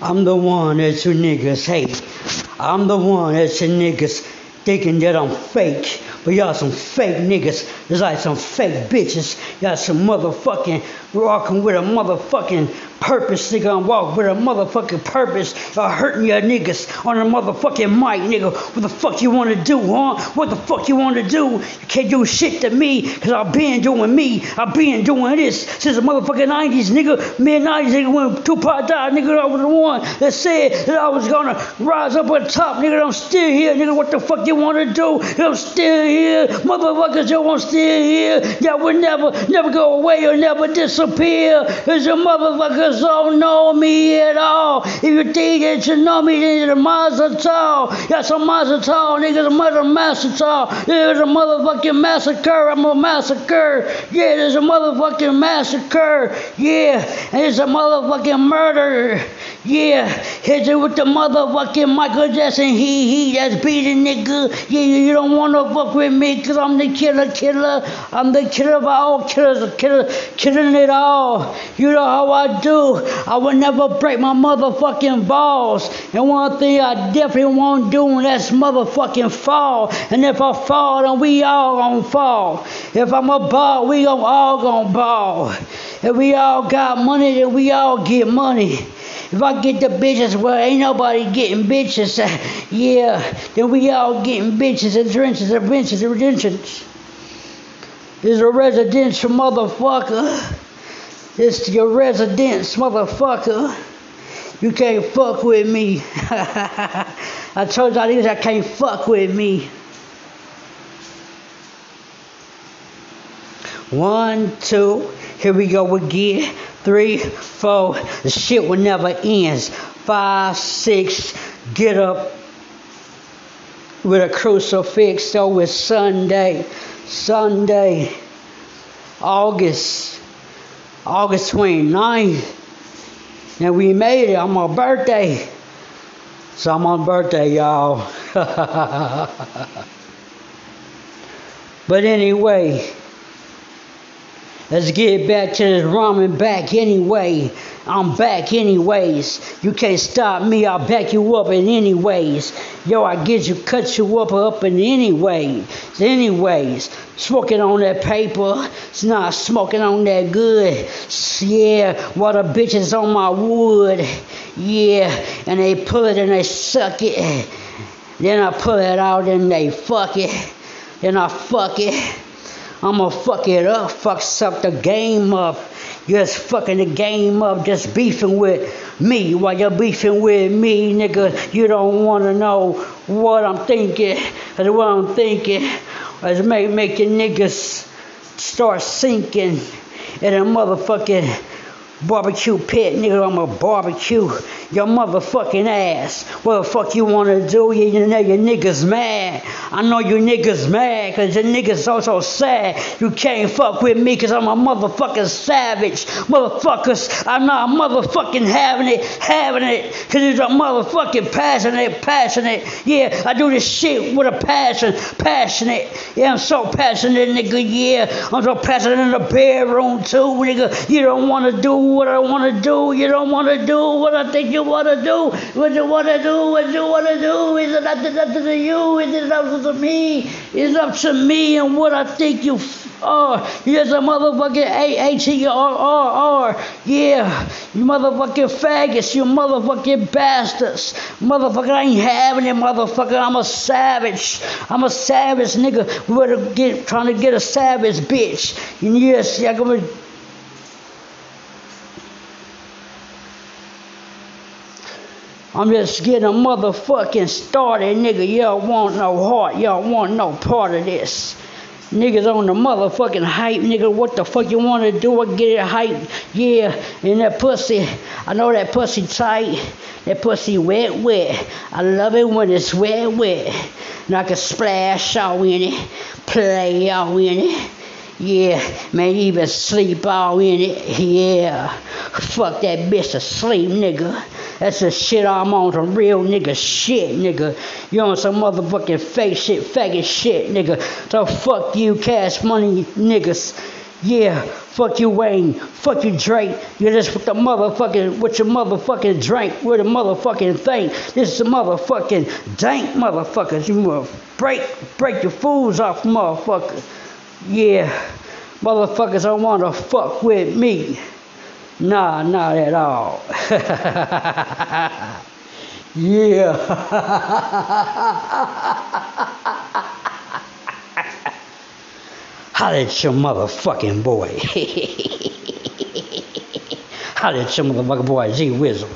I'm the one that you niggas hate. I'm the one that you niggas thinking that I'm fake. But y'all some fake niggas. There's like some fake bitches. Y'all some motherfucking walking with a motherfucking purpose, nigga. I'm walking with a motherfucking purpose. Y'all hurting your niggas on a motherfucking mic, nigga. What the fuck you wanna do, huh? What the fuck you wanna do? You can't do shit to me, cause I've been doing me. I've been doing this since the motherfucking 90s, nigga. Mid 90s, nigga, when Tupac died, nigga, I was the one that said that I was gonna rise up the top, nigga. I'm still here, nigga. What the fuck you wanna do? I'm still here. Motherfuckers, yo, I'm still here. Y'all will never, never go away or never disappear. Cause your motherfuckers don't know me at all. If you think that you know me, then you're a Mazel Tov. Got some Mazel Tov, niggas, a mother Mazel Tov. There's a motherfucking massacre. I'm a massacre. Yeah, there's a motherfucking massacre. Yeah, and it's a motherfucking murder. Yeah, hit it with the motherfucking Michael Jackson. He, he, that's beating nigga. Yeah, you don't wanna fuck with me, cause I'm the killer, killer. I'm the killer of all killers, killer, killing it all. You know how I do. I would never break my motherfucking balls. And one thing I definitely won't do, and that's motherfucking fall. And if I fall, then we all gonna fall. If I'm a ball, we gon' all gonna ball. If we all got money, then we all get money. If I get the bitches, well, ain't nobody getting bitches. yeah, then we all getting bitches and drenches and benches and redemptions. This a residential motherfucker. This your residence motherfucker. You can't fuck with me. I told y'all niggas I can't fuck with me. One, two, here we go again. Three, four, the shit will never end. Five, six, get up with a crucifix. So it's Sunday, Sunday, August, August 29th. Now we made it on my birthday. So I'm on birthday, y'all. but anyway, let's get back to this ramen back anyway. I'm back anyways. You can't stop me. I'll back you up in anyways. Yo, I get you, cut you up up in anyways. Anyways, smoking on that paper. It's not smoking on that good. Yeah, while the bitches on my wood. Yeah, and they pull it and they suck it. Then I pull it out and they fuck it. Then I fuck it. I'ma fuck it up, fuck up the game up. Just fucking the game up, just beefing with me. While you're beefing with me, nigga, you don't wanna know what I'm thinking. Cause what I'm thinking is make, your niggas start sinking in a motherfucking barbecue pit, nigga. I'm a barbecue your motherfucking ass. What the fuck you wanna do? You, you know your niggas mad. I know you niggas mad cause your niggas so so sad. You can't fuck with me cause I'm a motherfucking savage. Motherfuckers, I'm not motherfucking having it, having it. Cause it's a motherfucking passionate, passionate. Yeah, I do this shit with a passion, passionate. Yeah, I'm so passionate, nigga. Yeah, I'm so passionate in the bedroom too, nigga. You don't wanna do what I wanna do. You don't wanna do what I think you wanna do. What you wanna do. What you wanna do. Is it up to, to you? Is it up to me? It's up to me and what I think you are. You're a motherfucking A-H-E-R-R-R. Yeah, you motherfucking faggots. You motherfucking bastards. Motherfucker, I ain't having it, motherfucker. I'm a savage. I'm a savage, nigga. We're get, trying to get a savage bitch. And yes, y'all gonna I'm just getting a motherfucking started, nigga. Y'all want no heart. Y'all want no part of this. Niggas on the motherfucking hype, nigga. What the fuck you want to do? I get it hype. Yeah, and that pussy. I know that pussy tight. That pussy wet, wet. I love it when it's wet, wet. And I can splash all in it, play all in it. Yeah, man, even sleep all in it. Yeah. Fuck that bitch to sleep, nigga. That's the shit I'm on, some real nigga shit, nigga. You on some motherfucking fake shit, faggot shit, nigga. So fuck you, cash money niggas. Yeah, fuck you, Wayne. Fuck you, Drake. You're just with the motherfucking, with your motherfucking drink, with a motherfucking thing. This is a motherfucking dank motherfuckers. You must break, break your fools off, motherfucker. Yeah, motherfuckers don't want to fuck with me. Nah, not at all. yeah. Holla at your motherfucking boy. Holla at your motherfucking boy, G Wizzle.